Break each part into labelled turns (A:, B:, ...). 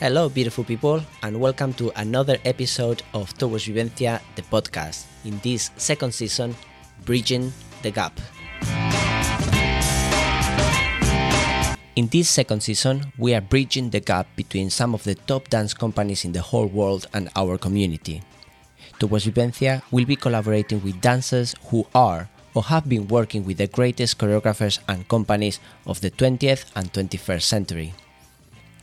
A: Hello, beautiful people, and welcome to another episode of Towards Vivencia, the podcast. In this second season, Bridging the Gap. In this second season, we are bridging the gap between some of the top dance companies in the whole world and our community. Towards Vivencia will be collaborating with dancers who are or have been working with the greatest choreographers and companies of the 20th and 21st century.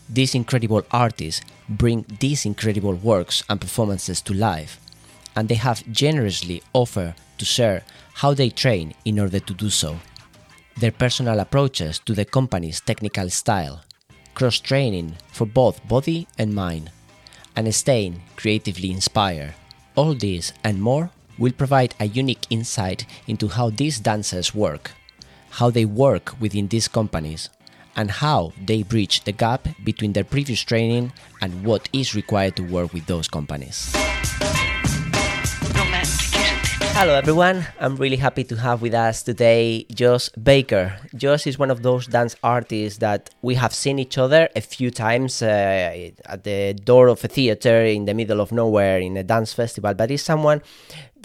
A: These incredible artists bring these incredible works and performances to life, and they have generously offered to share how they train in order to do so, their personal approaches to the company's technical style, cross training for both body and mind, and staying creatively inspired. All this and more will provide a unique insight into how these dancers work, how they work within these companies, and how they bridge the gap between their previous training and what is required to work with those companies. Hello, everyone. I'm really happy to have with us today Josh Baker. Josh is one of those dance artists that we have seen each other a few times uh, at the door of a theater in the middle of nowhere in a dance festival, but he's someone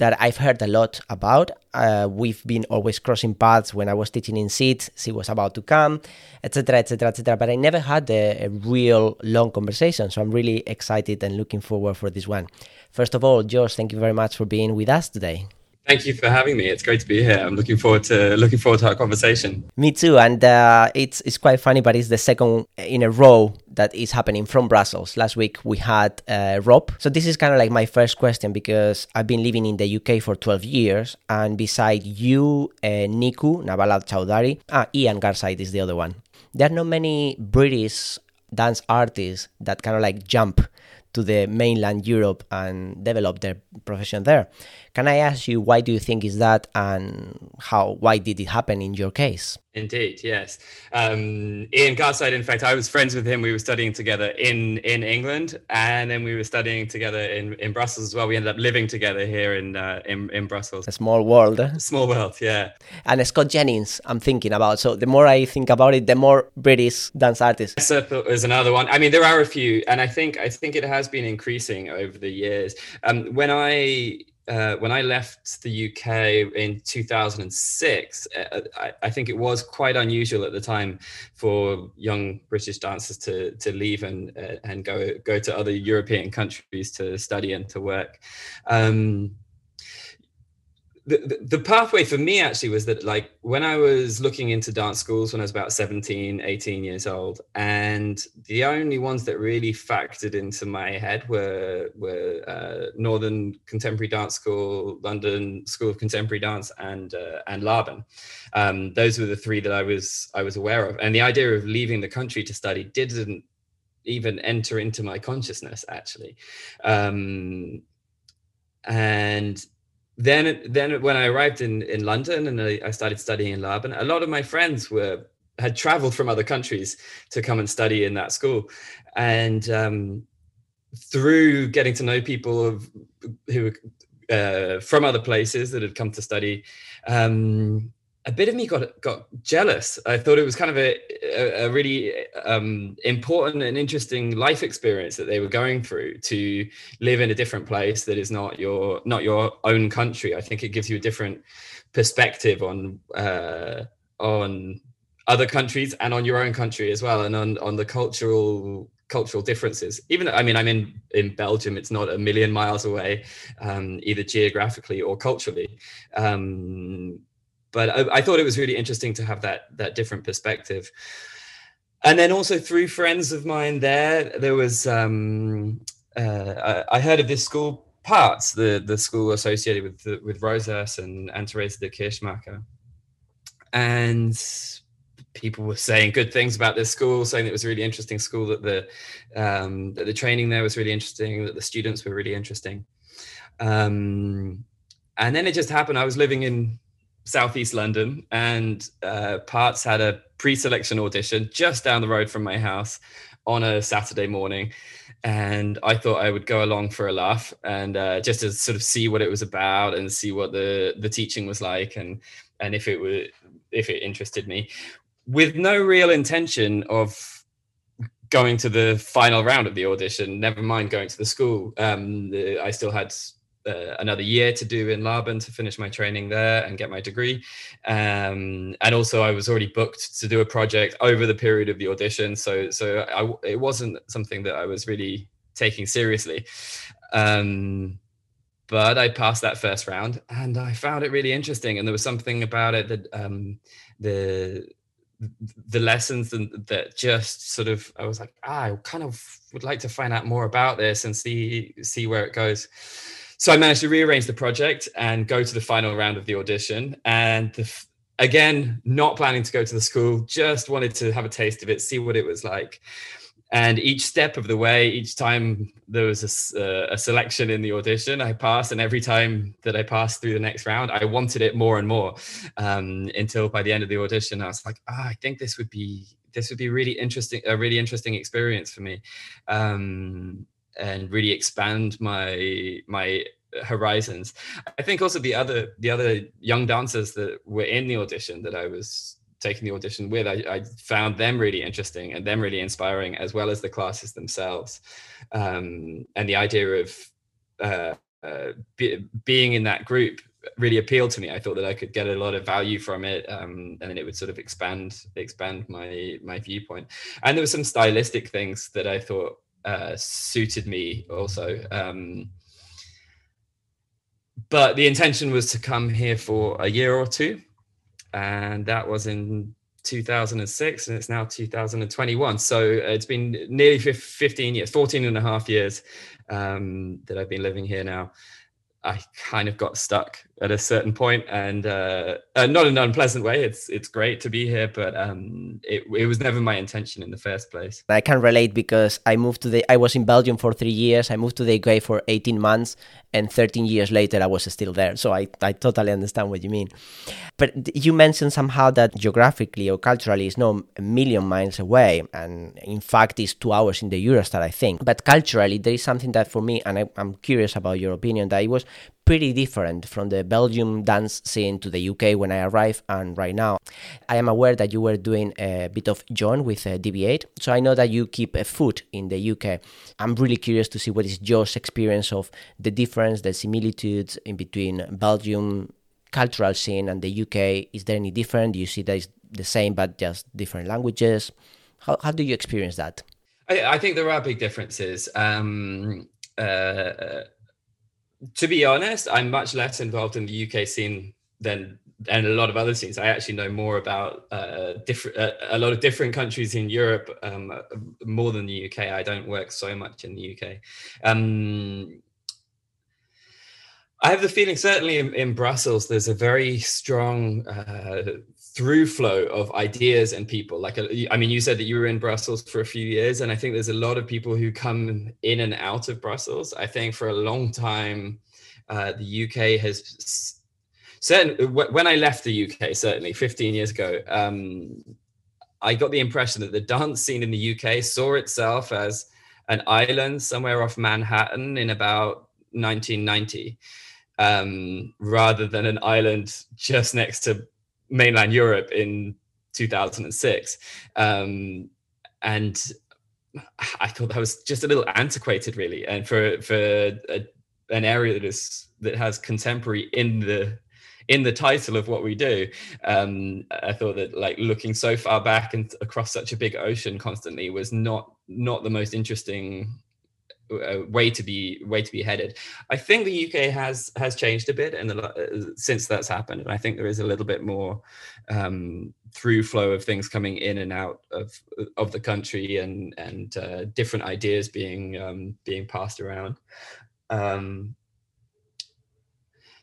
A: that I've heard a lot about. Uh, we've been always crossing paths when I was teaching in SIT. She was about to come, etc., etc., etc. But I never had a, a, real long conversation. So I'm really excited and looking forward for this one. First of all, Josh, thank you very much for being with us today.
B: Thank you for having me. It's great to be here. I'm looking forward to looking forward to our conversation.
A: Me too, and uh, it's it's quite funny, but it's the second in a row that is happening from Brussels. Last week we had uh, Rob, so this is kind of like my first question because I've been living in the UK for 12 years, and beside you, uh, Niku Navalal Chowdhury, ah, Ian Garside is the other one. There are not many British dance artists that kind of like jump to the mainland Europe and develop their profession there. Can I ask you why do you think is that, and how why did it happen in your case?
B: Indeed, yes. Um, Ian Garside, in fact, I was friends with him. We were studying together in in England, and then we were studying together in, in Brussels as well. We ended up living together here in uh, in, in Brussels.
A: A small world. Eh?
B: Small world, yeah.
A: And Scott Jennings, I'm thinking about. So the more I think about it, the more British dance artists.
B: Circle is another one. I mean, there are a few, and I think I think it has been increasing over the years. Um, when I uh, when I left the UK in 2006, uh, I, I, think it was quite unusual at the time for young British dancers to to leave and uh, and go go to other European countries to study and to work. Um, the, the, pathway for me actually was that like when i was looking into dance schools when i was about 17 18 years old and the only ones that really factored into my head were were uh, northern contemporary dance school london school of contemporary dance and uh, and laban. Um, those were the three that i was i was aware of. And the idea of leaving the country to study didn't even enter into my consciousness actually. Um, and then then when I arrived in in London and I, I started studying in Laban, a lot of my friends were had traveled from other countries to come and study in that school, and um, through getting to know people of, who uh, from other places that had come to study, um, a bit of me got got jealous. I thought it was kind of a a, a really um, important and interesting life experience that they were going through to live in a different place that is not your not your own country. I think it gives you a different perspective on uh, on other countries and on your own country as well, and on on the cultural cultural differences even i mean i'm in in belgium it's not a million miles away um, either geographically or culturally um, but I, I, thought it was really interesting to have that that different perspective. And then also through friends of mine there there was um, uh, I, I, heard of this school parts the the school associated with the, with rosas and and Teresa De Keersmaeker. And people were saying good things about this school saying it was a really interesting school that the um, that the training there was really interesting that the students were really interesting. Um, and then it just happened. I was living in southeast London, and uh, Parts had a pre-selection audition just down the road from my house on a Saturday morning, and I thought I would go along for a laugh and uh, just to sort of see what it was about and see what the the teaching was like and and if it would if it interested me, with no real intention of going to the final round of the audition. Never mind going to the school. Um, I still had uh, another year to do in Laban to finish my training there and get my degree. Um, and also, I was already booked to do a project over the period of the audition, so so I, it wasn't something that I was really taking seriously. Um, but I passed that first round, and I found it really interesting. And there was something about it that um, the the lessons that just sort of I was like, ah, I kind of would like to find out more about this and see see where it goes so I managed to rearrange the project and go to the final round of the audition. And the, again, not planning to go to the school, just wanted to have a taste of it, see what it was like. And each step of the way, each time there was a, uh, a selection in the audition, I passed. And every time that I passed through the next round, I wanted it more and more um, until by the end of the audition, I was like, ah, I think this would be this would be really interesting, a really interesting experience for me. Um, and really expand my my horizons. I think also the other the other young dancers that were in the audition that I was taking the audition with, I, I found them really interesting and them really inspiring, as well as the classes themselves, um, and the idea of uh, uh, be, being in that group really appealed to me. I thought that I could get a lot of value from it, um, and then it would sort of expand expand my my viewpoint. And there were some stylistic things that I thought uh, suited me also. Um, but the intention was to come here for a year or two, and that was in 2006 and it's now 2021 so it's been nearly 15 years 14 and a half years um, that i've been living here now I kind of got stuck at a certain point, and uh, uh, not in an unpleasant way. It's it's great to be here, but um, it it was never my intention in the first place.
A: I can relate because I moved to the. I was in Belgium for three years. I moved to the UK for eighteen months, and thirteen years later, I was still there. So I I totally understand what you mean. But you mentioned somehow that geographically or culturally is not a million miles away, and in fact, it's two hours in the Eurostar, I think. But culturally, there is something that for me, and I, I'm curious about your opinion, that it was pretty different from the Belgium dance scene to the UK when I arrived and right now. I am aware that you were doing a bit of Joan with uh, DV8, so I know that you keep a foot in the UK. I'm really curious to see what is Jo's experience of the difference, the similitudes in between Belgium cultural scene and the UK. Is there any different? Do you see that it's the same but just different languages? How, how do you experience that?
B: I, I think there are big differences. Um, uh, to be honest, I'm much less involved in the UK scene than and a lot of other scenes. I actually know more about uh, different uh, a lot of different countries in Europe um, more than the UK. I don't work so much in the UK. Um, I have the feeling, certainly in, in Brussels, there's a very strong uh, through flow of ideas and people. Like, uh, I mean, you said that you were in Brussels for a few years, and I think there's a lot of people who come in and out of Brussels. I think for a long time, uh, the UK has certainly when I left the UK, certainly 15 years ago, um, I got the impression that the dance scene in the UK saw itself as an island somewhere off Manhattan in about 1990 um, rather than an island just next to mainland Europe in 2006. Um, and I thought that was just a little antiquated, really. And for for a, an area that is that has contemporary in the in the title of what we do, um, I thought that like looking so far back and across such a big ocean constantly was not not the most interesting uh, way to be way to be headed. I think the UK has has changed a bit, and uh, since that's happened, and I think there is a little bit more um, through flow of things coming in and out of of the country, and and uh, different ideas being um, being passed around. Um,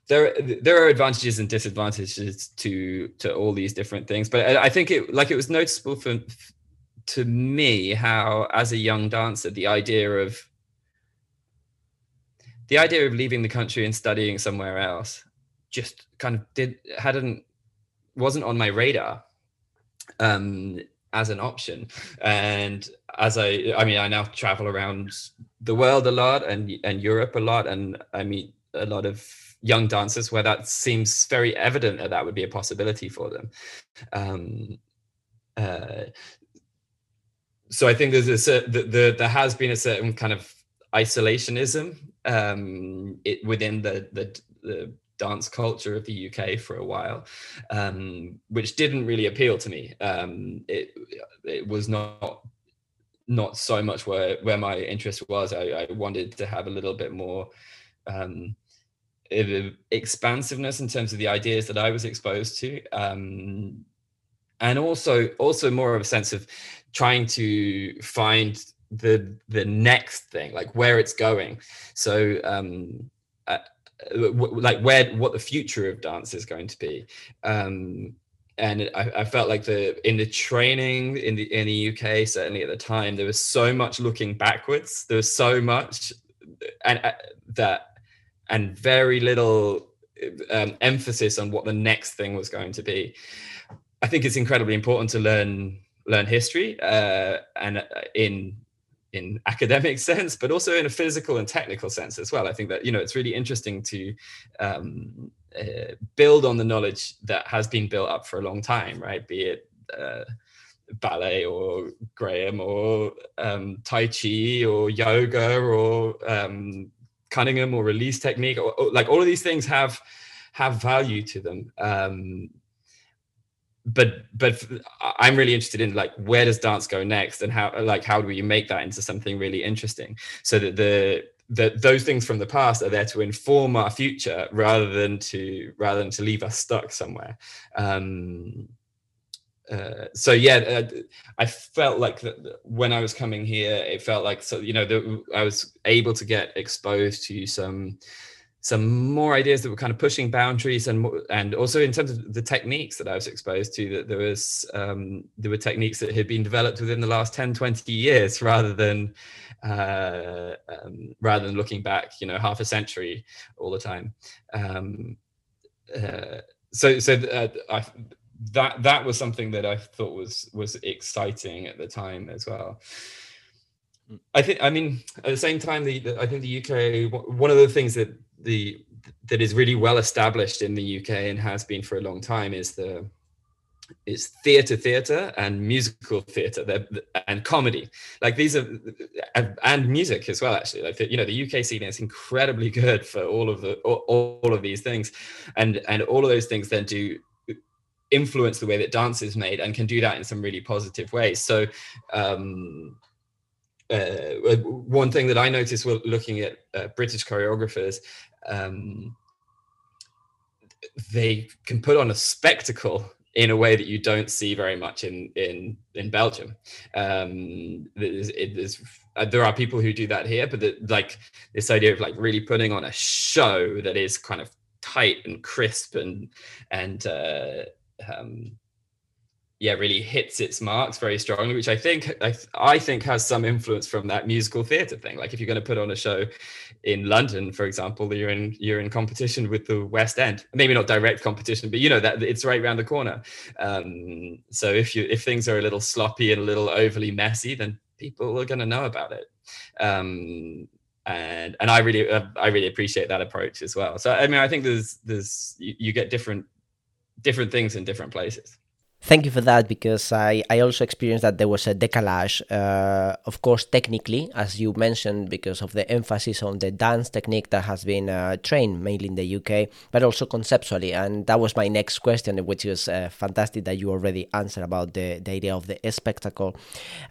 B: there there are advantages and disadvantages to to all these different things, but I, I think it like it was noticeable for to me how as a young dancer the idea of the idea of leaving the country and studying somewhere else just kind of did hadn't wasn't on my radar um, as an option. And as i i mean i now travel around the world a lot and and europe a lot and i meet a lot of young dancers where that seems very evident that that would be a possibility for them. Um, uh, so I think there's a the, the, there has been a certain kind of isolationism um, it, within the, the, the dance culture of the UK for a while, um, which didn't really appeal to me. Um, it it was not not so much where where my interest was. I, I wanted to have a little bit more um, expansiveness in terms of the ideas that I was exposed to, um, and also also more of a sense of trying to find the the next thing, like where it's going. So. Um, uh, like where what the future of dance is going to be um and I, I, felt like the in the training in the in the UK certainly at the time there was so much looking backwards there was so much and uh, that and very little um, emphasis on what the next thing was going to be I think it's incredibly important to learn learn history uh, and uh, in in academic sense, but also in a physical and technical sense as well. I think that you know it's really interesting to um, uh, build on the knowledge that has been built up for a long time, right? Be it uh, ballet or Graham or um, Tai Chi or yoga or um, Cunningham or release technique, or, or, like all of these things have have value to them. Um, but but i'm really interested in like where does dance go next and how like how do we make that into something really interesting? So that the that those things from the past are there to inform our future rather than to rather than to leave us stuck somewhere. Um uh, so yeah uh, i felt like when i was coming here it felt like so you know that i was able to get exposed to some some more ideas that were kind of pushing boundaries and and also in terms of the techniques that I was exposed to that there was um, there were techniques that had been developed within the last 10 20 years rather than uh, um, rather than looking back you know half a century all the time um, uh, so so uh, I, that that was something that I thought was was exciting at the time as well. I think I mean at the same time the, the I think the UK one of the things that the that is really well established in the UK and has been for a long time is the is theater theater and musical theater and comedy. Like these are and music as well actually. Like you know the uk scene is incredibly good for all of the all, all of these things. And and all of those things then do influence the way that dance is made and can do that in some really positive ways. So um uh, one thing that I noticed while looking at uh, British choreographers um, they can put on a spectacle in a way that you don't see very much in in in Belgium. Um, uh, there are people who do that here, but the, like this idea of like really putting on a show that is kind of tight and crisp and and uh, um, yeah really hits its marks very strongly which i think I, I, think has some influence from that musical theater thing. Like if you're going to put on a show in london for example you're in you're in competition with the west end. Maybe not direct competition but you know that it's right around the corner. Um, so if you if things are a little sloppy and a little overly messy then people are going to know about it. Um, and and i really uh, i really appreciate that approach as well. So i mean i think there's there's you, you get different different things in different places
A: Thank you for that because I, I also experienced that there was a decalage, uh, of course, technically, as you mentioned, because of the emphasis on the dance technique that has been uh, trained mainly in the UK, but also conceptually. And that was my next question, which was uh, fantastic that you already answered about the, the idea of the spectacle.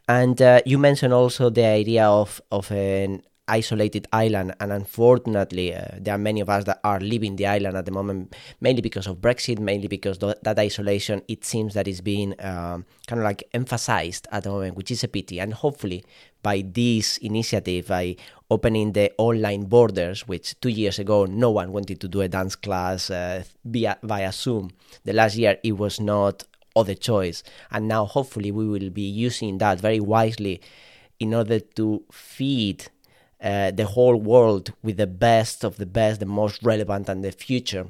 A: And uh, you mentioned also the idea of, of an isolated island, and unfortunately, uh, there are many of us that are leaving the island at the moment, mainly because of Brexit, mainly because th- that isolation it seems that is being uh, kind of like emphasized at the moment, which is a pity. And hopefully, by this initiative, by opening the online borders, which two years ago no one wanted to do a dance class uh, via via Zoom. The last year it was not other choice, and now hopefully we will be using that very wisely in order to feed uh, the whole world with the best of the best, the most relevant, and the future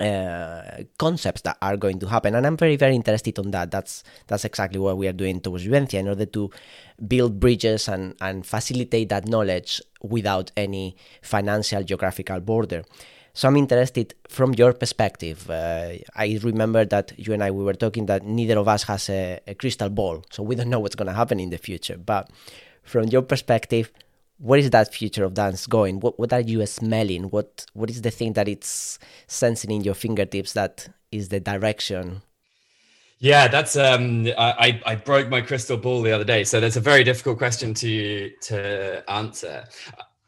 A: uh, concepts that are going to happen. And I'm very, very interested on that. That's that's exactly what we are doing towards Vivencia in order to build bridges and, and facilitate that knowledge without any financial geographical border. So I'm interested from your perspective. Uh, I remember that you and I we were talking that neither of us has a, a crystal ball, so we don't know what's going to happen in the future. But from your perspective, where is that future of dance going? What what are you smelling? What what is the thing that it's sensing in your fingertips that is the direction?
B: Yeah, that's um I I broke my crystal ball the other day, so that's a very difficult question to to answer.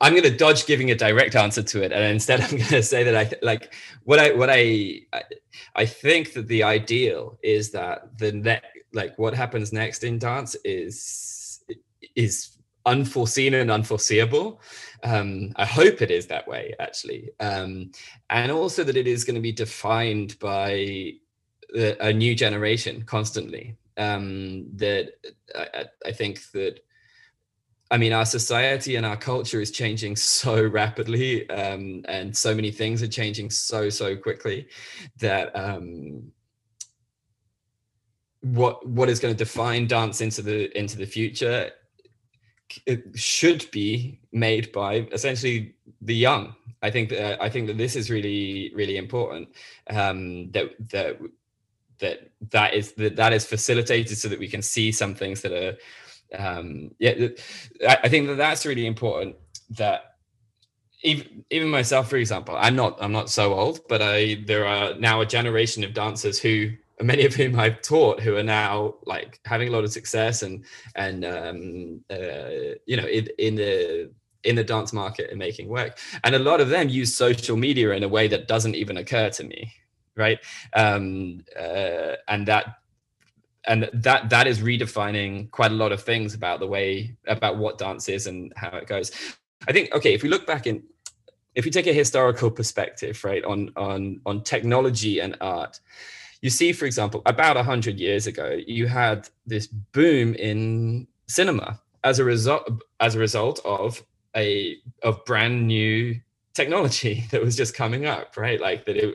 B: I'm going to dodge giving a direct answer to it, and instead I'm going to say that I like what I what I I think that the ideal is that the net like what happens next in dance is is unforeseen and unforeseeable. Um, I hope it is that way, actually, um, and also that it is going to be defined by a new generation constantly. Um, that I, I think that I mean, our society and our culture is changing so rapidly, um, and so many things are changing so so quickly that um, what what is going to define dance into the into the future it should be made by essentially the young. I think that I think that this is really really important. Um, that that that that is that that is facilitated so that we can see some things that are um, yeah, I think that that's really important. That even even myself, for example, I'm not I'm not so old, but I there are now a generation of dancers who many of whom I've taught who are now like having a lot of success and and um, uh, you know in, in the in the dance market and making work. And a lot of them use social media in a way that doesn't even occur to me right? Um, uh, and that and that that is redefining quite a lot of things about the way about what dance is and how it goes. I think okay if we look back in if we take a historical perspective right on on on technology and art you see for example about 100 years ago you had this boom in cinema as a result as a result of a of brand new technology that was just coming up right? Like that it,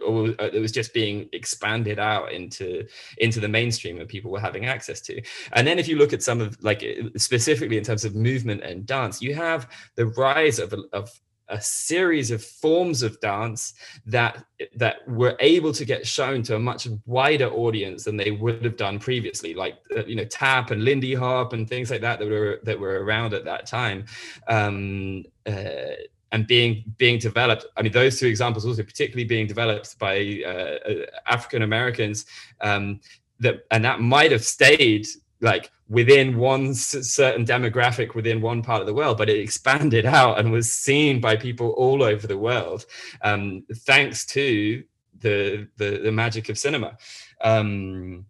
B: it was just being expanded out into into the mainstream and people were having access to. And then if you look at some of like specifically in terms of movement and dance you have the rise of, of a series of forms of dance that that were able to get shown to a much wider audience than they would have done previously like uh, you know tap and lindy hop and things like that that were that were around at that time um, uh, and being being developed. I mean, those two examples also particularly being developed by uh, uh African Americans. Um, that and that might have stayed like within one certain demographic within one part of the world, but it expanded out and was seen by people all over the world, um, thanks to the, the, the magic of cinema. Um,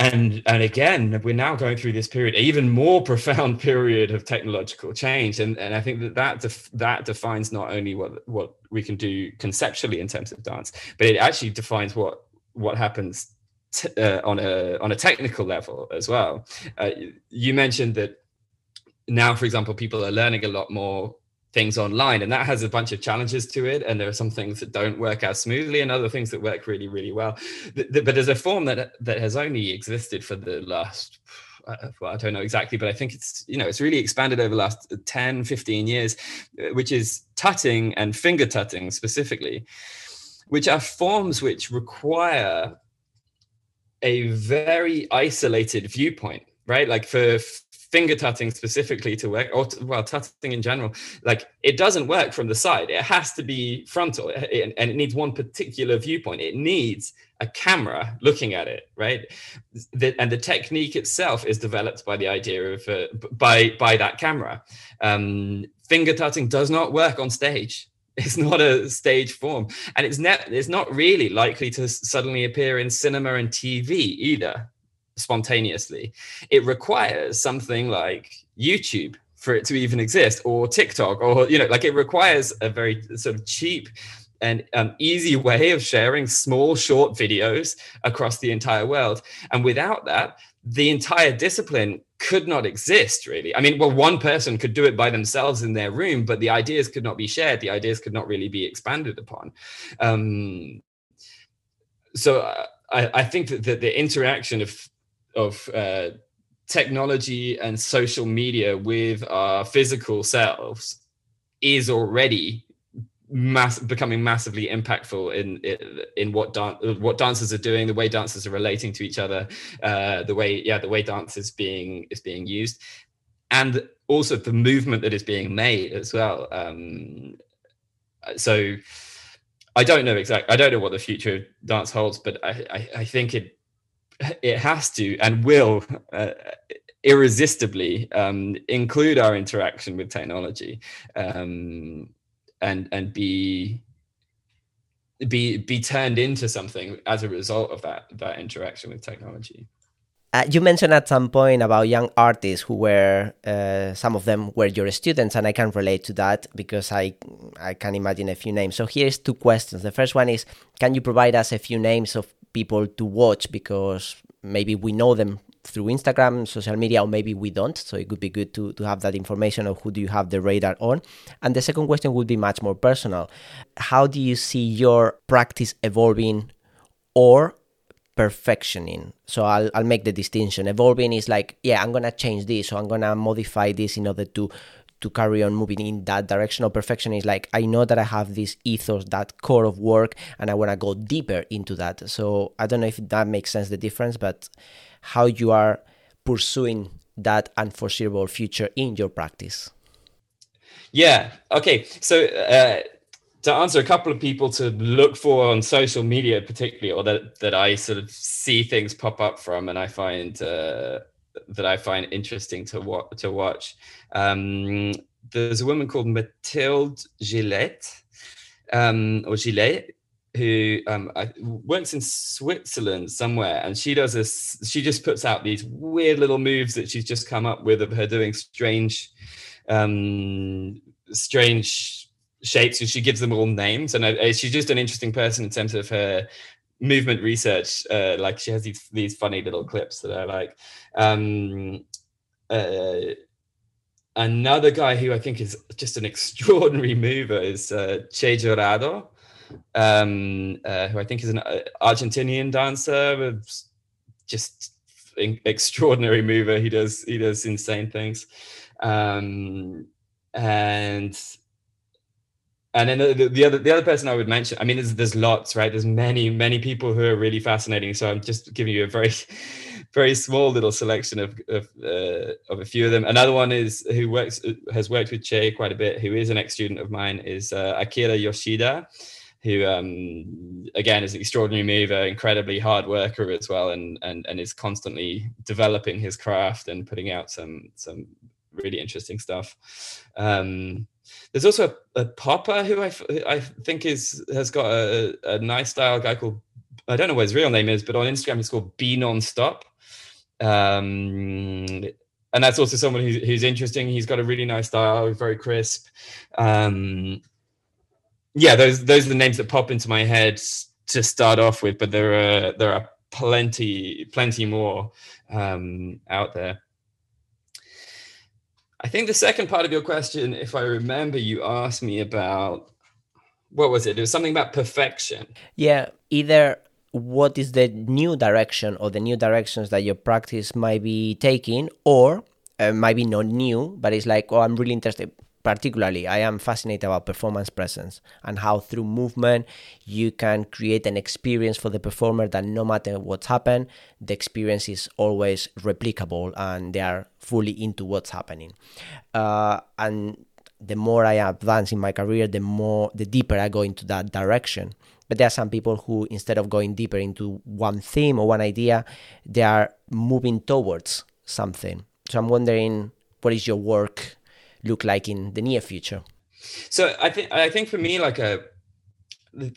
B: and and again we're now going through this period even more profound period of technological change and and i think that that def, that defines not only what what we can do conceptually in terms of dance but it actually defines what what happens t- uh, on a on a technical level as well. Uh, you mentioned that now for example people are learning a lot more things online and that has a bunch of challenges to it and there are some things that don't work as smoothly and other things that work really really well. But there's a form that that has only existed for the last uh, well i don't know exactly but i think it's you know it's really expanded over the last 10 15 years uh, which is tutting and finger tutting specifically which are forms which require a very isolated viewpoint right? Like for finger tutting specifically to work or well tutting in general like it doesn't work from the side. It has to be frontal and it needs one particular viewpoint. It needs a camera looking at it right? And the technique itself is developed by the idea of uh, by by that camera. Um, finger tutting does not work on stage it's not a stage form and it's net it's not really likely to suddenly appear in cinema and tv either spontaneously. It requires something like YouTube for it to even exist, or TikTok, or you know, like it requires a very sort of cheap and um, easy way of sharing small, short videos across the entire world. And without that, the entire discipline could not exist really. I mean well one person could do it by themselves in their room but the ideas could not be shared. The ideas could not really be expanded upon. Um, so uh, I, I, think that the, the interaction of of uh, technology and social media with our physical selves is already mass becoming massively impactful in in what dance what dancers are doing the way dancers are relating to each other uh the way yeah the way dance is being is being used. And also the movement that is being made as well. Um so i don't know exactly i don't know what the future of dance holds but i i, I think it it has to and will uh, irresistibly um, include our interaction with technology. Um, and and be be be turned into something as a result of that that interaction with technology.
A: Uh, you mentioned at some point about young artists who were uh, some of them were your students, and I can relate to that because I I can imagine a few names. So here's two questions. The first one is, can you provide us a few names of people to watch because maybe we know them through Instagram, social media, or maybe we don't. So it would be good to, to have that information of who do you have the radar on. And the second question would be much more personal. How do you see your practice evolving or perfectioning? So I'll, I'll make the distinction. Evolving is like, yeah, I'm going to change this, or I'm going to modify this in order to to carry on moving in that direction of perfection is like i know that i have this ethos that core of work and i want to go deeper into that so i don't know if that makes sense the difference but how you are pursuing that unforeseeable future in your practice.
B: Yeah. Okay. So uh, to answer a couple of people to look for on social media, particularly, or that that I sort of see things pop up from, and I find uh, that I find interesting to wa- to watch. Um, there's a woman called Mathilde Gillette, um, or Gillet, who um, works in Switzerland somewhere, and she does this. She just puts out these weird little moves that she's just come up with of her doing strange, um, strange shapes, and she gives them all names. And uh, she's just an interesting person in terms of her movement research. Uh, like she has these these funny little clips that I like. Um, uh, another guy who I think is just an extraordinary mover is uh, Che Jurado um, uh, who I think is an uh, Argentinian dancer, just extraordinary mover. He does he does insane things, um, and and then the, the, other the other person I would mention. I mean, there's there's lots, right? There's many many people who are really fascinating. So I'm just giving you a very very small little selection of of, uh, of a few of them. Another one is who works has worked with Che quite a bit. Who is an ex student of mine is uh, Akira Yoshida who um, again is an extraordinary mover, incredibly hard worker as well, and and and is constantly developing his craft and putting out some some really interesting stuff. Um, there's also a, a popper who I, I think is has got a, a nice style. Guy called I don't know what his real name is, but on Instagram he's called Be Nonstop. Um, and that's also someone who's, who's interesting. He's got a really nice style, very crisp. Um, yeah, those those are the names that pop into my head to start off with, but there are there are plenty plenty more um, out there. I think the second part of your question, if I remember, you asked me about what was it? It was something about perfection.
A: Yeah, either what is the new direction or the new directions that your practice might be taking, or uh, might be not new, but it's like, oh, I'm really interested particularly i am fascinated about performance presence and how through movement you can create an experience for the performer that no matter what's happened the experience is always replicable and they are fully into what's happening. Uh, and the more i advance in my career the more the deeper i go into that direction. But there are some people who instead of going deeper into one theme or one idea they are moving towards something. So i'm wondering what is your work look like in the near future?
B: So I think I think for me, like a the,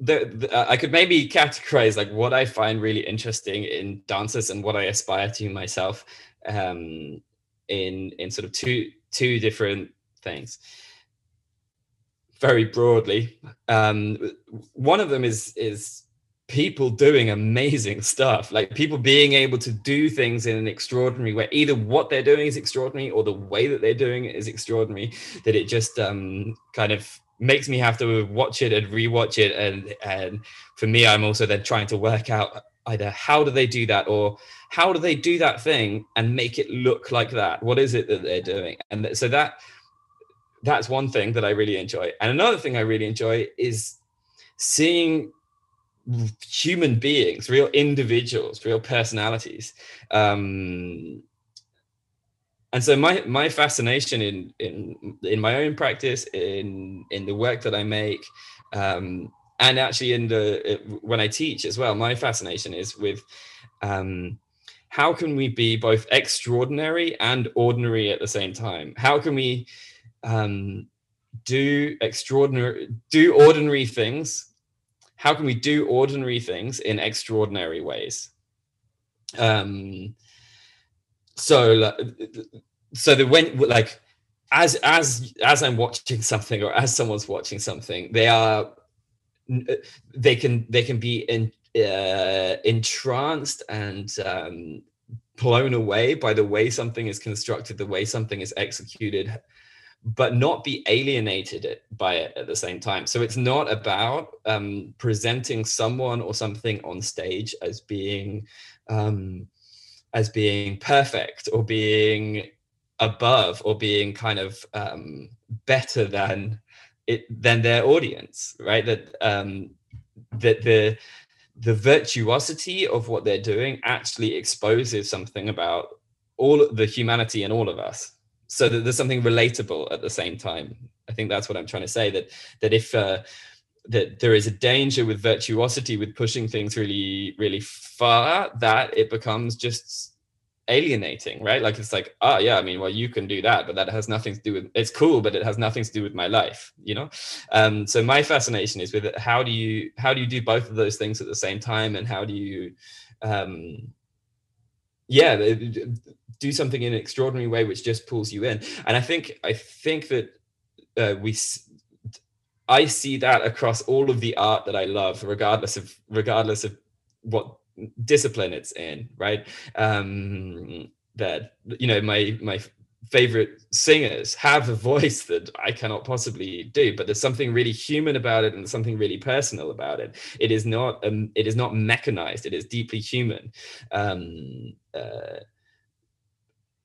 B: the, the, I could maybe categorize like what I find really interesting in dancers and what I aspire to myself um, in in sort of two two different things. Very broadly, um, one of them is is people doing amazing stuff like people being able to do things in an extraordinary way. Either what they're doing is extraordinary or the way that they're doing it is extraordinary that it just um, kind of makes me have to watch it and rewatch it. And and for me i'm also then trying to work out either how do they do that or how do they do that thing and make it look like that? What is it that they're doing? And so that that's one thing that I really enjoy. And another thing I really enjoy is seeing human beings, real individuals, real personalities. Um, and so my my fascination in in in my own practice, in in the work that I make, um, and actually in the when I teach as well, my fascination is with um, how can we be both extraordinary and ordinary at the same time? How can we um, do extraordinary, do ordinary things? How can we do ordinary things in extraordinary ways? Um, so, so the when like as as as I'm watching something or as someone's watching something, they are they can they can be in uh, entranced and um, blown away by the way something is constructed, the way something is executed, but not be alienated by it at the same time. So it's not about um, presenting someone or something on stage as being um, as being perfect or being above or being kind of um, better than it than their audience, right? That um, that the the virtuosity of what they're doing actually exposes something about all the humanity in all of us so that there's something relatable at the same time i think that's what i'm trying to say that that if uh, that there is a danger with virtuosity with pushing things really really far that it becomes just alienating, right? Like it's like, oh yeah, I mean, well, you can do that, but that has nothing to do with it's cool, but it has nothing to do with my life, you know? Um, so my fascination is with it, how do you how do you do both of those things at the same time and how do you um yeah do something in an extraordinary way which just pulls you in. And i think i think that uh, we i see that across all of the art that i love regardless of regardless of what discipline it's in right? Um that you know my my favorite singers have a voice that I cannot possibly do, but there's something really human about it and something really personal about it. It is not um, it is not mechanized. It is deeply human. Um, uh,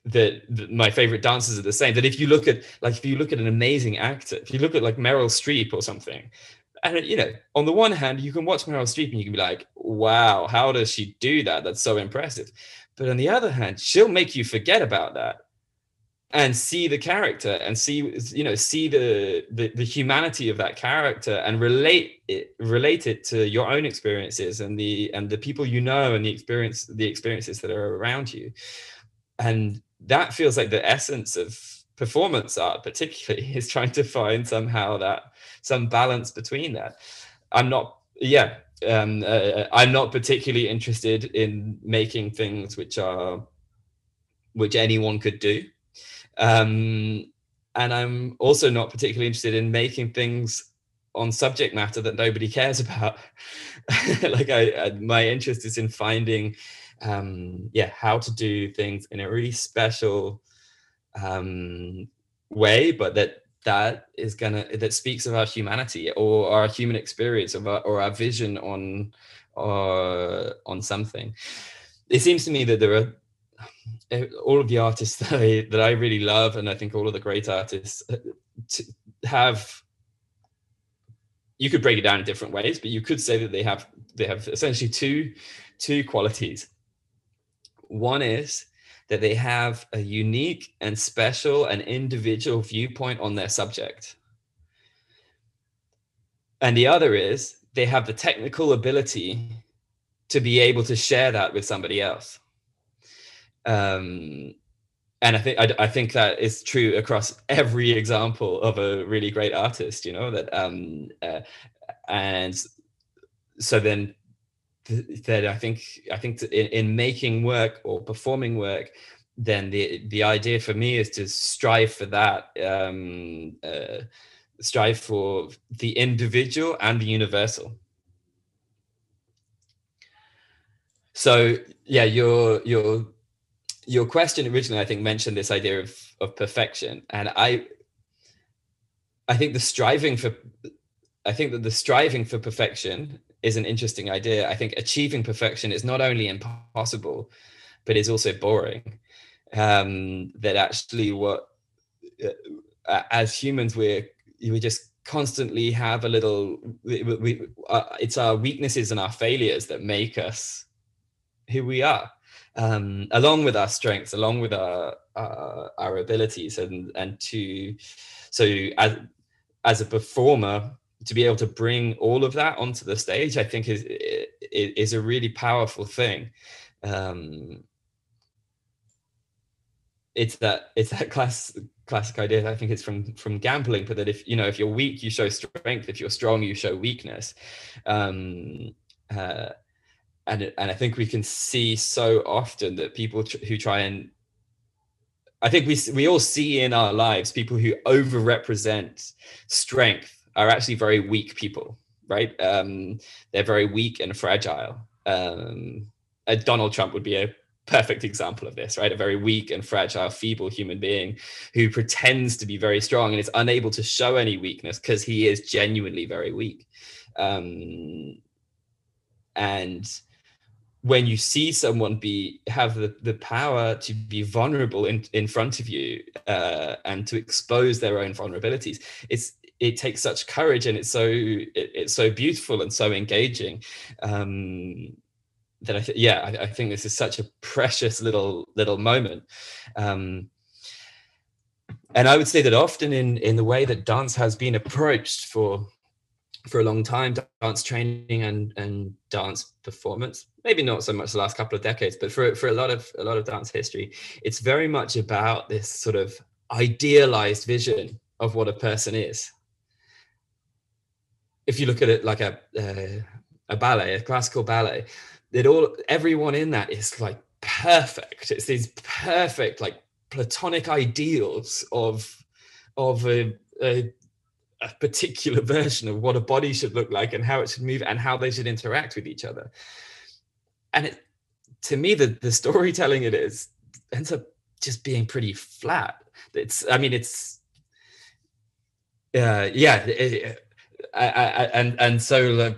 B: that, that, my favorite dancers are the same. That if you look at like if you look at an amazing actor, if you look at like Meryl Streep or something, and you know, on the one hand, you can watch Meryl Streep and you can be like, wow, how does she do that? That's so impressive. But on the other hand, she'll make you forget about that and see the character and see you know see the, the the, humanity of that character and relate it relate it to your own experiences and the and the people you know and the experience the experiences that are around you and that feels like the essence of performance art particularly is trying to find somehow that some balance between that. I'm not, yeah, um, uh, I'm not particularly interested in making things which are which anyone could do. Um, and I'm also not particularly interested in making things on subject matter that nobody cares about. like I, I, my interest is in finding, um, yeah, how to do things in a really special um, way, but that that is gonna that speaks of our humanity or our human experience of our, or our vision on or on something it seems to me that there are all of the artists that I, that I really love and I think all of the great artists uh, have you could break it down in different ways but you could say that they have they have essentially two two qualities one is that they have a unique and special and individual viewpoint on their subject. And the other is they have the technical ability to be able to share that with somebody else. Um, and I think I, I, think that is true across every example of a really great artist. You know that, um, uh, and so then that I think I think in, in making work or performing work, then the the idea for me is to strive for that, um, uh, strive for the individual and the universal. So yeah, your your your question originally I think mentioned this idea of of perfection, and I I think the striving for I think that the striving for perfection is an interesting idea. I think achieving perfection is not only impossible, but is also boring. Um, that actually what uh, as humans we're we just constantly have a little we, we uh, it's our weaknesses and our failures that make us who we are um, along with our strengths along with our uh, our abilities and and to so as as a performer to be able to bring all of that onto the stage i think is is a really powerful thing. Um, it's that it's that class classic idea i think it's from from gambling but that if you know if you're weak you show strength. If you're strong you show weakness. Um uh and and i think we can see so often that people tr- who try and i think we we all see in our lives people who overrepresent strength are actually very weak people right um they're very weak and fragile um donald trump would be a perfect example of this, right? A very weak and fragile, feeble human being who pretends to be very strong and is unable to show any weakness because he is genuinely very weak. Um, and when you see someone be have the, the power to be vulnerable in, in front of you uh, and to expose their own vulnerabilities, it's it takes such courage and it's so it, it's so beautiful and so engaging. Um, that I th- yeah, I, I, think this is such a precious little little moment. Um, and I would say that often in in the way that dance has been approached for for a long time, dance training and and dance performance, maybe not so much the last couple of decades, but for for a lot of a lot of dance history, it's very much about this sort of idealized vision of what a person is. If you look at it like a uh, a ballet, a classical ballet, that all everyone in that is like perfect. It's these perfect like platonic ideals of of a, a, a particular version of what a body should look like and how it should move and how they should interact with each other. And it, to me, the the storytelling it is ends up just being pretty flat. It's I mean it's uh, yeah. It, I, I, and and so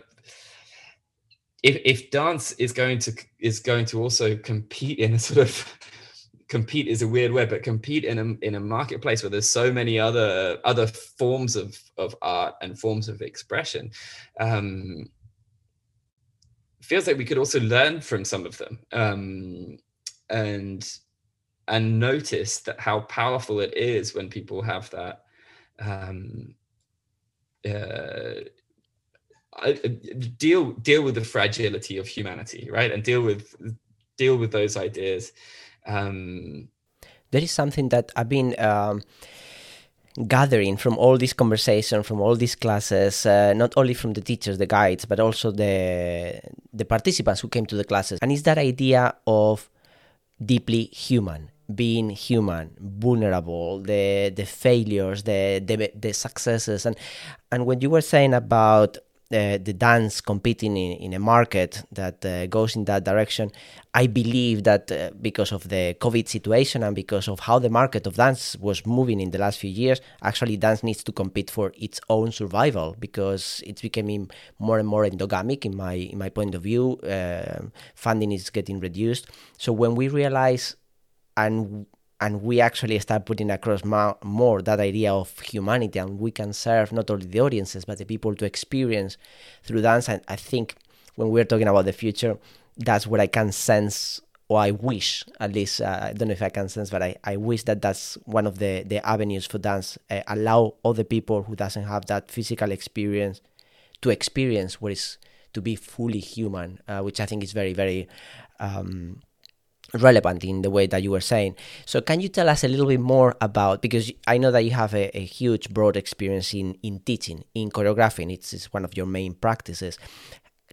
B: if if dance is going to is going to also compete in a sort of compete is a weird word but compete in a in a marketplace where there's so many other other forms of of art and forms of expression um feels like we could also learn from some of them um and and notice that how powerful it is when people have that um uh deal deal with the fragility of humanity, right, and deal with deal with those ideas. Um,
A: there is something that I've been. Um, gathering from all these conversations from all these classes uh, not only from the teachers the guides but also the the participants who came to the classes and it's that idea of deeply human being human vulnerable the the failures the the, the successes and and when you were saying about uh, the dance competing in, in a market that uh, goes in that direction. I believe that uh, because of the COVID situation and because of how the market of dance was moving in the last few years, actually dance needs to compete for its own survival because it's becoming more and more endogamic in my in my point of view. Um, funding is getting reduced. So when we realize and and we actually start putting across more, that idea of humanity and we can serve not only the audiences but the people to experience through dance. And i think when we're talking about the future that's what i can sense or i wish at least uh, i don't know if i can sense but i, I wish that that's one of the, the avenues for dance uh, allow other people who doesn't have that physical experience to experience what is to be fully human uh, which i think is very very um, relevant in the way that you were saying. So, can you tell us a little bit more about because I know that you have a, a huge, broad experience in in teaching, in choreographing. It's, it's one of your main practices.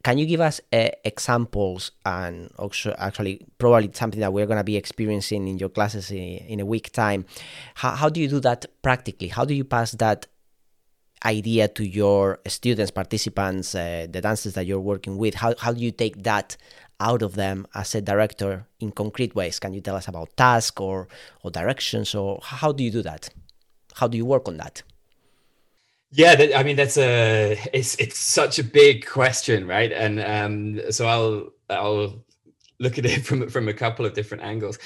A: Can you give us uh, examples and also actually probably something that we're going to be experiencing in your classes in, in a week time? How, how do you do that practically? How do you pass that idea to your students, participants, uh, the dancers that you're working with? How, how do you take that out of them as a director in concrete ways? Can you tell us about tasks or, or directions or how do you do that? How do you work on that?
B: Yeah, that, I mean that's a it's it's such a big question, right? And um, so I'll I'll look at it from from a couple of different angles.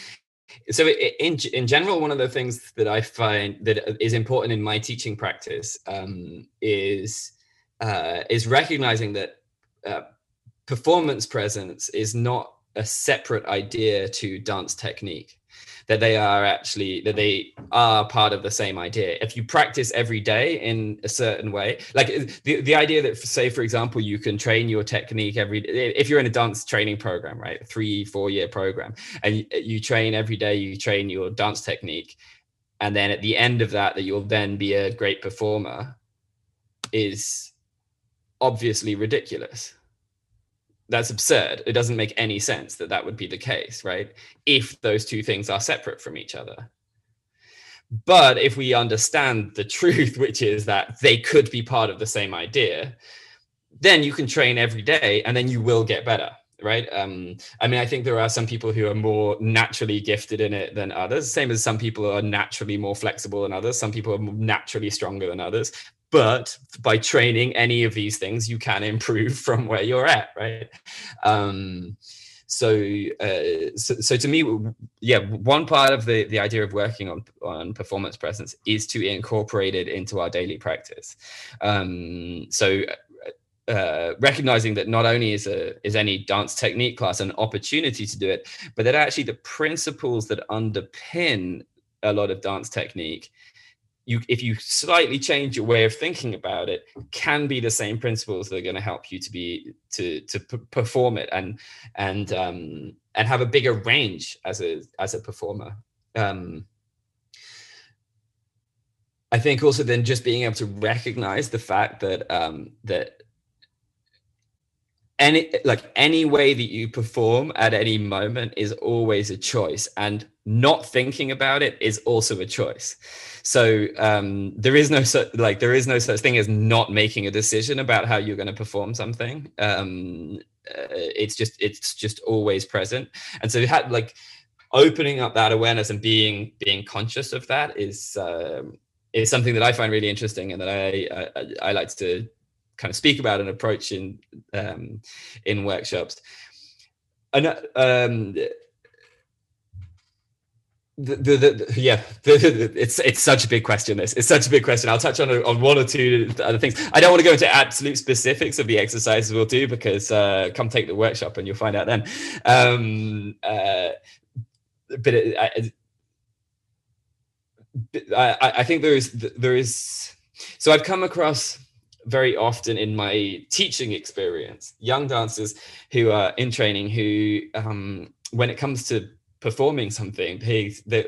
B: so in in general, one of the things that I find that is important in my teaching practice um, is uh, is recognizing that uh, performance presence is not a separate idea to dance technique that they are actually that they are part of the same idea. If you practice every day in a certain way like uh, the, the idea that say for example you can train your technique every if you're in a dance training program right three four year program and you train every day you train your dance technique and then at the end of that that you'll then be a great performer is obviously ridiculous that's absurd. It doesn't make any sense that that would be the case, right? If those two things are separate from each other. But if we understand the truth, which is that they could be part of the same idea, then you can train every day and then you will get better right um i mean i think there are some people who are more naturally gifted in it than others same as some people are naturally more flexible than others some people are naturally stronger than others but by training any of these things you can improve from where you're at right? Um, so, uh, so, so to me yeah one part of the the idea of working on on performance presence is to incorporate it into our daily practice. Um, so uh, recognizing that not only is a is any dance technique class an opportunity to do it, but that actually the principles that underpin a lot of dance technique you if you slightly change your way of thinking about it can be the same principles that are going to help you to be to to p- perform it and and um and have a bigger range as a as a performer. Um i think also then just being able to recognize the fact that um that any like any way that you perform at any moment is always a choice and not thinking about it is also a choice. So um, there is no such like there is no such thing as not making a decision about how you're going to perform something. Um, uh, it's just it's just always present. And so you had like opening up that awareness and being being conscious of that is um, is something that I find really interesting and that I, I, I like to kind of speak about and approach in um, in workshops. And um, the, the, the, yeah, it's it's such a big question. This it's such a big question. I'll touch on on one or two other things. I don't want to go into absolute specifics of the exercises we'll do because uh, come take the workshop and you'll find out then. Um, uh, but it, I, I, I think there is there is so I've come across very often in my teaching experience. Young dancers who are in training who um, when it comes to performing something they, they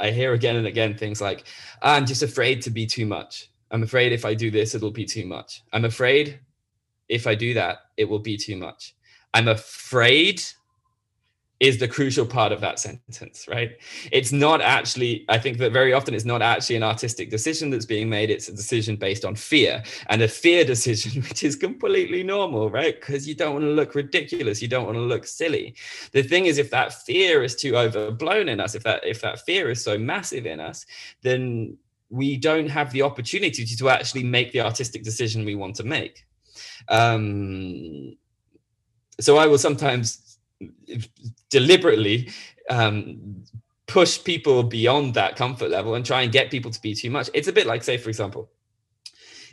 B: i hear again and again things like i'm just afraid to be too much. I'm afraid if i do this it'll be too much. I'm afraid if i do that it will be too much. I'm afraid is the crucial part of that sentence, right? It's not actually, I think that very often it's not actually an artistic decision that's being made. It's a decision based on fear and a fear decision, which is completely normal, right? Because you don't want to look ridiculous. You don't want to look silly. The thing is, if that fear is too overblown in us, if that, if that fear is so massive in us, then we don't have the opportunity to, actually make the artistic decision we want to make. Um, so I will sometimes deliberately um, push people beyond that comfort level and try and get people to be too much. It's a bit like, say, for example,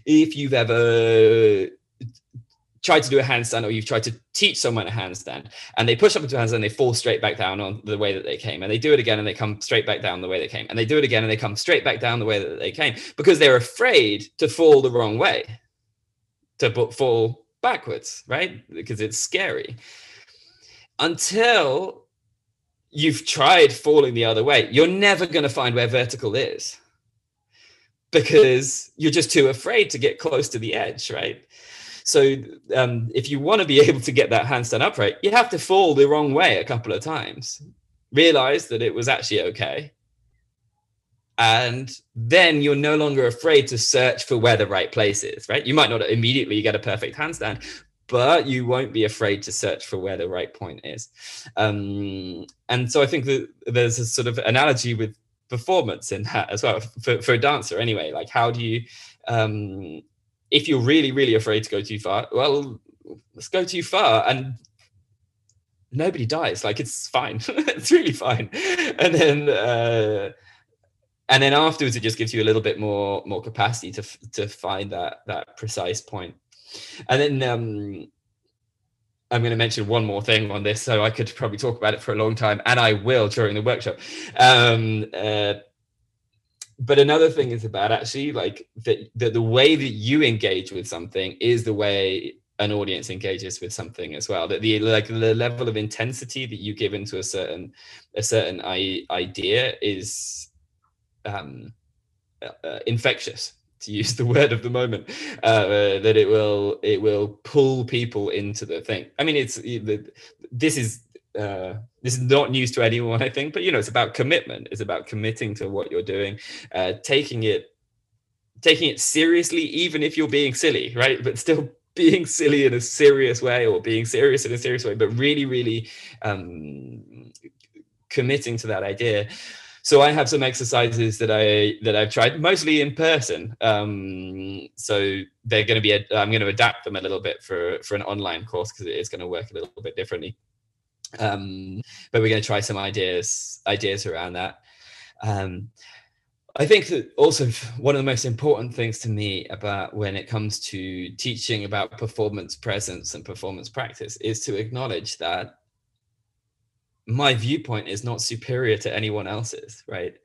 B: if you've ever tried to do a handstand or you've tried to teach someone a handstand and they push up into a handstand and they fall straight back down on the way that they came and they do it again and they come straight back down the way they came and they do it again and they come straight back down the way that they came because they're afraid to fall the wrong way to fall backwards right because it's scary until you've tried falling the other way, you're never going to find where vertical is because you're just too afraid to get close to the edge, right? So, um, if you want to be able to get that handstand upright, you have to fall the wrong way a couple of times, realize that it was actually okay. And then you're no longer afraid to search for where the right place is, right? You might not immediately get a perfect handstand, but you won't be afraid to search for where the right point is. Um, and so I think that there's a sort of analogy with performance in that as well for, for a dancer anyway. Like, how do you, um, if you're really, really afraid to go too far, well, let's go too far and nobody dies. Like it's fine. it's really fine. And then uh, and then afterwards, it just gives you a little bit more more capacity to to find that that precise point. And then um, I'm going to mention one more thing on this, so I could probably talk about it for a long time, and I will during the workshop. Um, uh, but another thing is about actually like that the, the way that you engage with something is the way an audience engages with something as well that the like the level of intensity that you give into a certain a certain I, idea is um uh, infectious to use the word of the moment uh, that it will it will pull people into the thing. I mean it's this is uh, this is not news to anyone i think but you know it's about commitment. It's about committing to what you're doing uh, taking it taking it seriously even if you're being silly right? But still being silly in a serious way or being serious in a serious way, but really, really um, committing to that idea. So I have some exercises that I that I've tried mostly in person. Um, so they're going to be I'm going to adapt them a little bit for for an online course because it is going to work a little bit differently. Um, but we're going to try some ideas ideas around that. Um, I think that also one of the most important things to me about when it comes to teaching about performance presence and performance practice is to acknowledge that my viewpoint is not superior to anyone else's, right?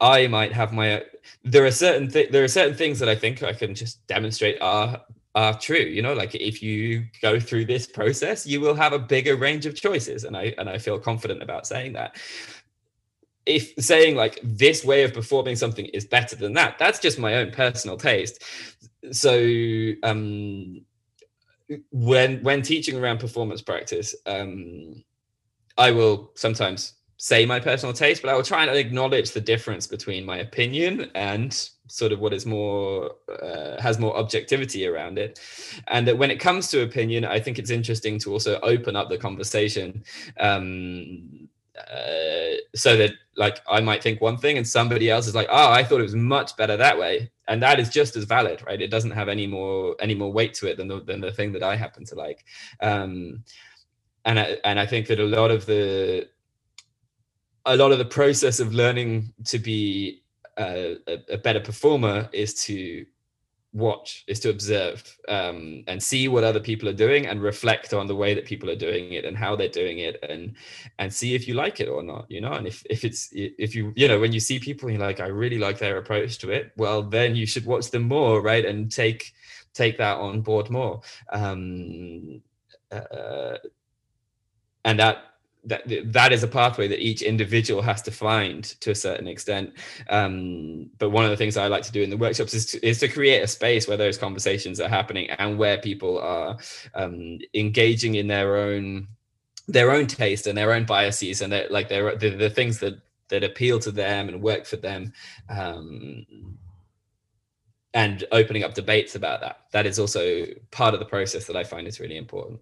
B: I might have my there are certain th- there are certain things that I think I can just demonstrate are are true you know? Like if you go through this process you will have a bigger range of choices and i and i feel confident about saying that. If saying like this way of performing something is better than that that's just my own personal taste. So um when when teaching around performance practice um i will sometimes say my personal taste but i will try and acknowledge the difference between my opinion and sort of what is more uh, has more objectivity around it. And that when it comes to opinion i think it's interesting to also open up the conversation um uh, so that like I might think one thing and somebody else is like, oh, I thought it was much better that way, and that is just as valid, right? It doesn't have any more any more weight to it than the than the thing that I happen to like, um, and I, and I think that a lot of the a lot of the process of learning to be a, a better performer is to watch is to observe um, and see what other people are doing and reflect on the way that people are doing it and how they're doing it and and see if you like it or not you know? And if if it's if you you know when you see people you're like i really like their approach to it well then you should watch them more right? And take take that on board more. Um uh, and that that that is a pathway that each individual has to find to a certain extent. Um, but one of the things I like to do in the workshops is to, is to create a space where those conversations are happening and where people are um, engaging in their own their own taste and their own biases and like their the, the things that that appeal to them and work for them. Um, and opening up debates about that. That is also part of the process that I find is really important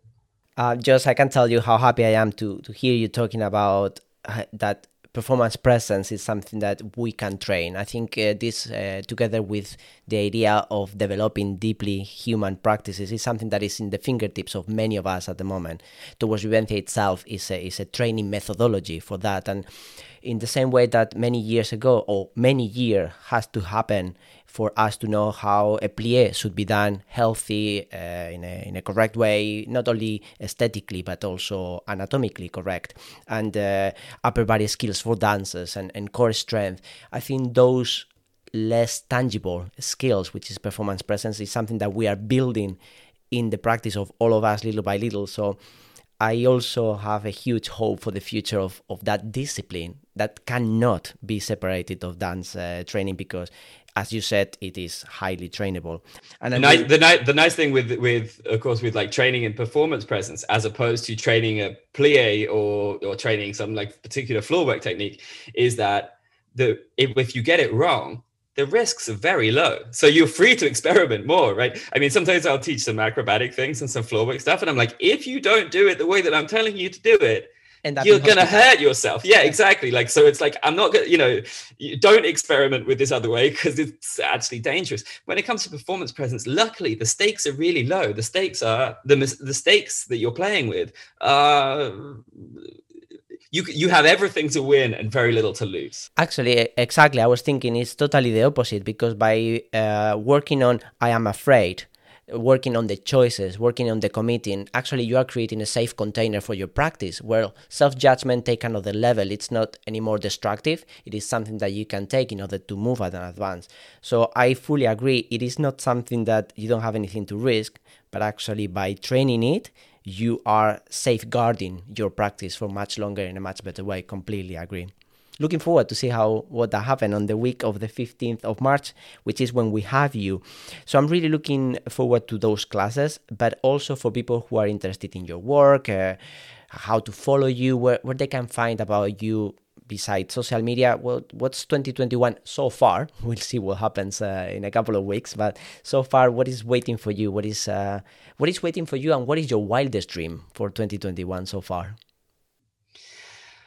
A: uh, just I can tell you how happy I am to to hear you talking about uh, that performance presence is something that we can train. I think uh, this, uh, together with the idea of developing deeply human practices, is something that is in the fingertips of many of us at the moment. Towards Vivencia itself is a, is a training methodology for that. And in the same way that many years ago, or many years, has to happen for us to know how a plie should be done healthy uh, in, a, in a correct way, not only aesthetically but also anatomically correct, and uh, upper body skills for dancers and, and core strength. I think those less tangible skills, which is performance presence, is something that we are building in the practice of all of us little by little. So I also have a huge hope for the future of, of that discipline that cannot be separated of dance uh, training because as you said, it is highly trainable.
B: And the nice, the, nice, the nice thing with, with, of course, with like training and performance presence, as opposed to training a plie or, or training some like particular floor work technique, is that the if, if you get it wrong, the risks are very low. So you're free to experiment more, right? I mean, sometimes I'll teach some acrobatic things and some floor work stuff, and I'm like, if you don't do it the way that I'm telling you to do it, you're going to hurt yourself. Yeah, exactly. Like, so it's like, I'm not going to, you know, you don't experiment with this other way because it's actually dangerous. When it comes to performance presence, luckily the stakes are really low. The stakes are the, the stakes that you're playing with are you you have everything to win and very little to lose.
A: Actually, exactly. I was thinking it's totally the opposite because by uh, working on I am afraid, working on the choices, working on the committing, actually you are creating a safe container for your practice where self-judgment take another level. It's not anymore destructive. It is something that you can take in order to move at an advance. So I fully agree. It is not something that you don't have anything to risk, but actually by training it, you are safeguarding your practice for much longer in a much better way. Completely agree. Looking forward to see how what that happen on the week of the 15th of March, which is when we have you. So I'm really looking forward to those classes, but also for people who are interested in your work, uh, how to follow you, where, where they can find about you besides social media, well, what's 2021 so far? We'll see what happens uh, in a couple of weeks. But so far, what is waiting for you? What is uh, what is waiting for you, and what is your wildest dream for 2021 so far?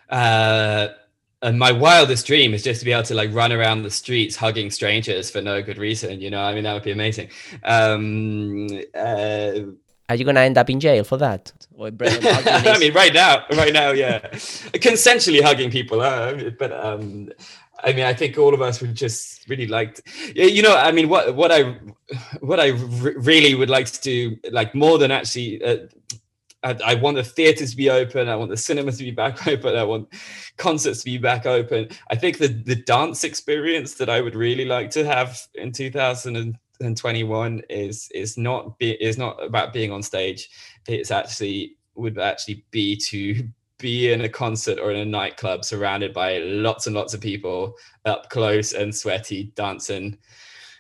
B: Uh, and my wildest dream is just to be able to like run around the streets hugging strangers for no good reason. You know, I mean, that would be amazing. Um, uh,
A: are you gonna end up in jail for that?
B: I mean, right now, right now, yeah, consensually hugging people. Uh, but um, I mean, I think all of us would just really like, to, you know, I mean, what what I what I really would like to do, like more than actually. Uh, I, want the theaters to be open. I want the cinemas to be back open. I want concerts to be back open. I think the the dance experience that I would really like to have in 2021 is is not be, is not about being on stage it's actually would actually be to be in a concert or in a nightclub surrounded by lots and lots of people up close and sweaty dancing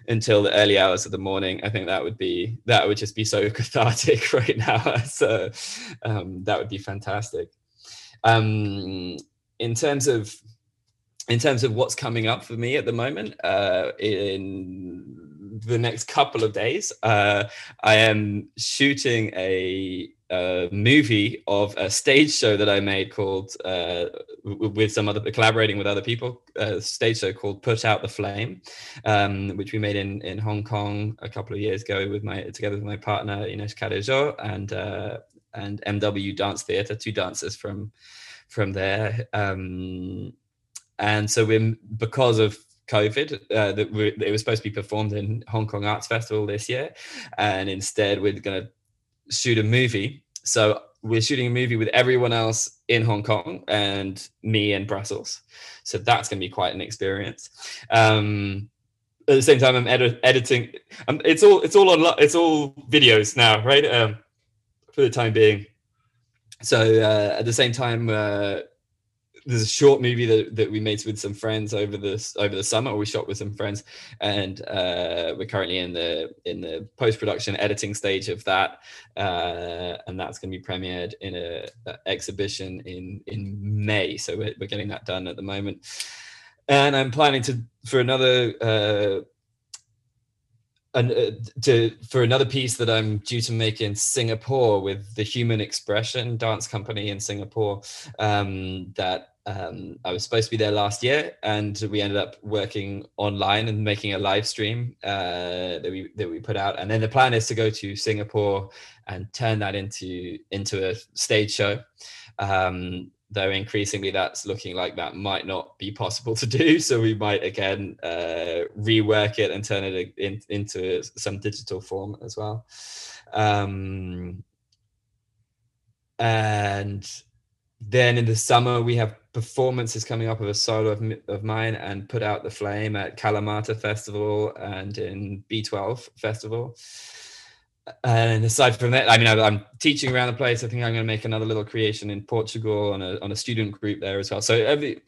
B: until the early hours of the morning i think that would be that would just be so cathartic right now. So um, that would be fantastic. Um, in terms of in terms of what's coming up for me at the moment uh, in the next couple of days, uh, I am shooting a, a, movie of a stage show that I made called uh, with some other collaborating with other people. A stage show called "Put Out the Flame," um, which we made in in Hong Kong a couple of years ago with my together with my partner Ines Cadejo and uh, and MW Dance Theatre, two dancers from from there. Um, and so we're because of COVID uh, that it was supposed to be performed in Hong Kong Arts Festival this year, and instead we're going to shoot a movie. So we're shooting a movie with everyone else in Hong Kong and me in Brussels. So that's going to be quite an experience. Um, at the same time, I'm edit- editing. Um, it's all it's all on it's all videos now, right? Um, for the time being. So uh, at the same time. Uh, there's a short movie that, that we made with some friends over this over the summer we shot with some friends and uh, we're currently in the in the post-production editing stage of that uh, and that's going to be premiered in a, a, exhibition in in may. So we're, we're getting that done at the moment. And i'm planning to for another uh, and uh, to for another piece that I'm due to make in Singapore with the Human Expression Dance Company in Singapore, um, that um, I was supposed to be there last year, and we ended up working online and making a live stream uh, that we that we put out. And then the plan is to go to Singapore and turn that into into a stage show. Um, though increasingly that's looking like that might not be possible to do. So we might again uh, rework it and turn it in, into some digital form as well. Um, and then in the summer we have performances coming up of a solo of, of mine and put out the flame at kalamata festival and in b12 festival and aside from that i mean I, am teaching around the place. I think i'm going to make another little creation in portugal on a, on a student group there as well. So every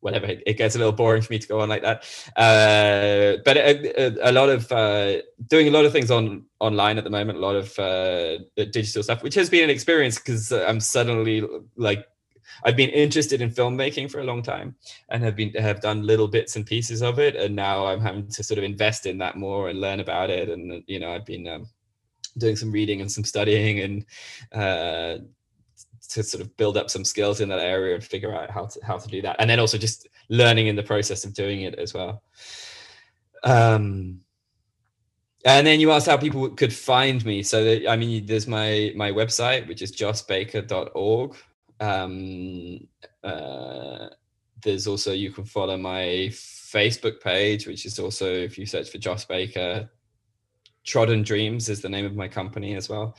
B: whatever it gets a little boring for me to go on like that. Uh, but a, a, a, lot of uh, doing a lot of things on online at the moment a lot of uh, digital stuff which has been an experience because i'm suddenly like I've been interested in filmmaking for a long time and have been have done little bits and pieces of it, and now I'm having to sort of invest in that more and learn about it. And you know, I've been um, doing some reading and some studying and uh, to sort of build up some skills in that area and figure out how to how to do that. And then also just learning in the process of doing it as well. Um and then you asked how people could find me. So that, i mean there's my my website which is jossbaker.org um uh there's also you can follow my facebook page which is also if you search for joss baker trodden dreams is the name of my company as well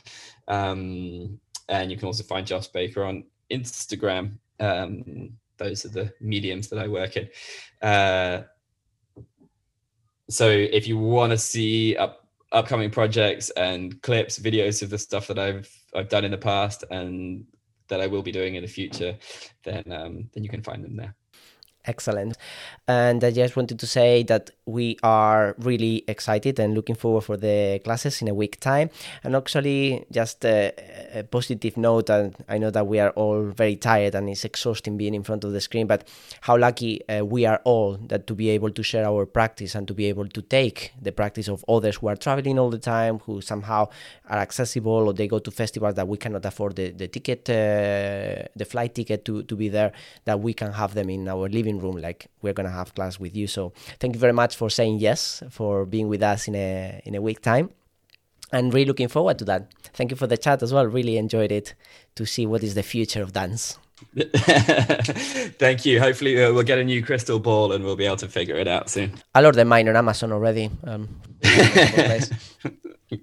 B: um and you can also find Joss Baker on Instagram. Um, those are the mediums that I work in. Uh, so if you want to see up, upcoming projects and clips, videos of the stuff that I've I've done in the past and that I will be doing in the future, then um, then you can find them there.
A: Excellent. And I just wanted to say that we are really excited and looking forward for the classes in a week time. And actually, just a, a, positive note, and I know that we are all very tired and it's exhausting being in front of the screen, but how lucky uh, we are all that to be able to share our practice and to be able to take the practice of others who are traveling all the time, who somehow are accessible or they go to festivals that we cannot afford the, the ticket, uh, the flight ticket to, to be there, that we can have them in our living room like we're gonna have class with you so thank you very much for saying yes for being with us in a in a week time and really looking forward to that thank you for the chat as well really enjoyed it to see what is the future of dance
B: Thank you. Hopefully, uh, we'll get a new crystal ball and we'll be able to figure it out soon.
A: I'll order mine on Amazon already. Um,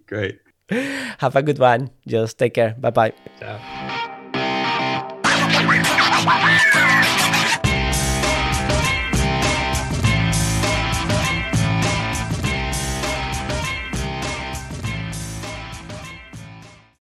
B: Great.
A: Have a good one. Just take care. Bye bye.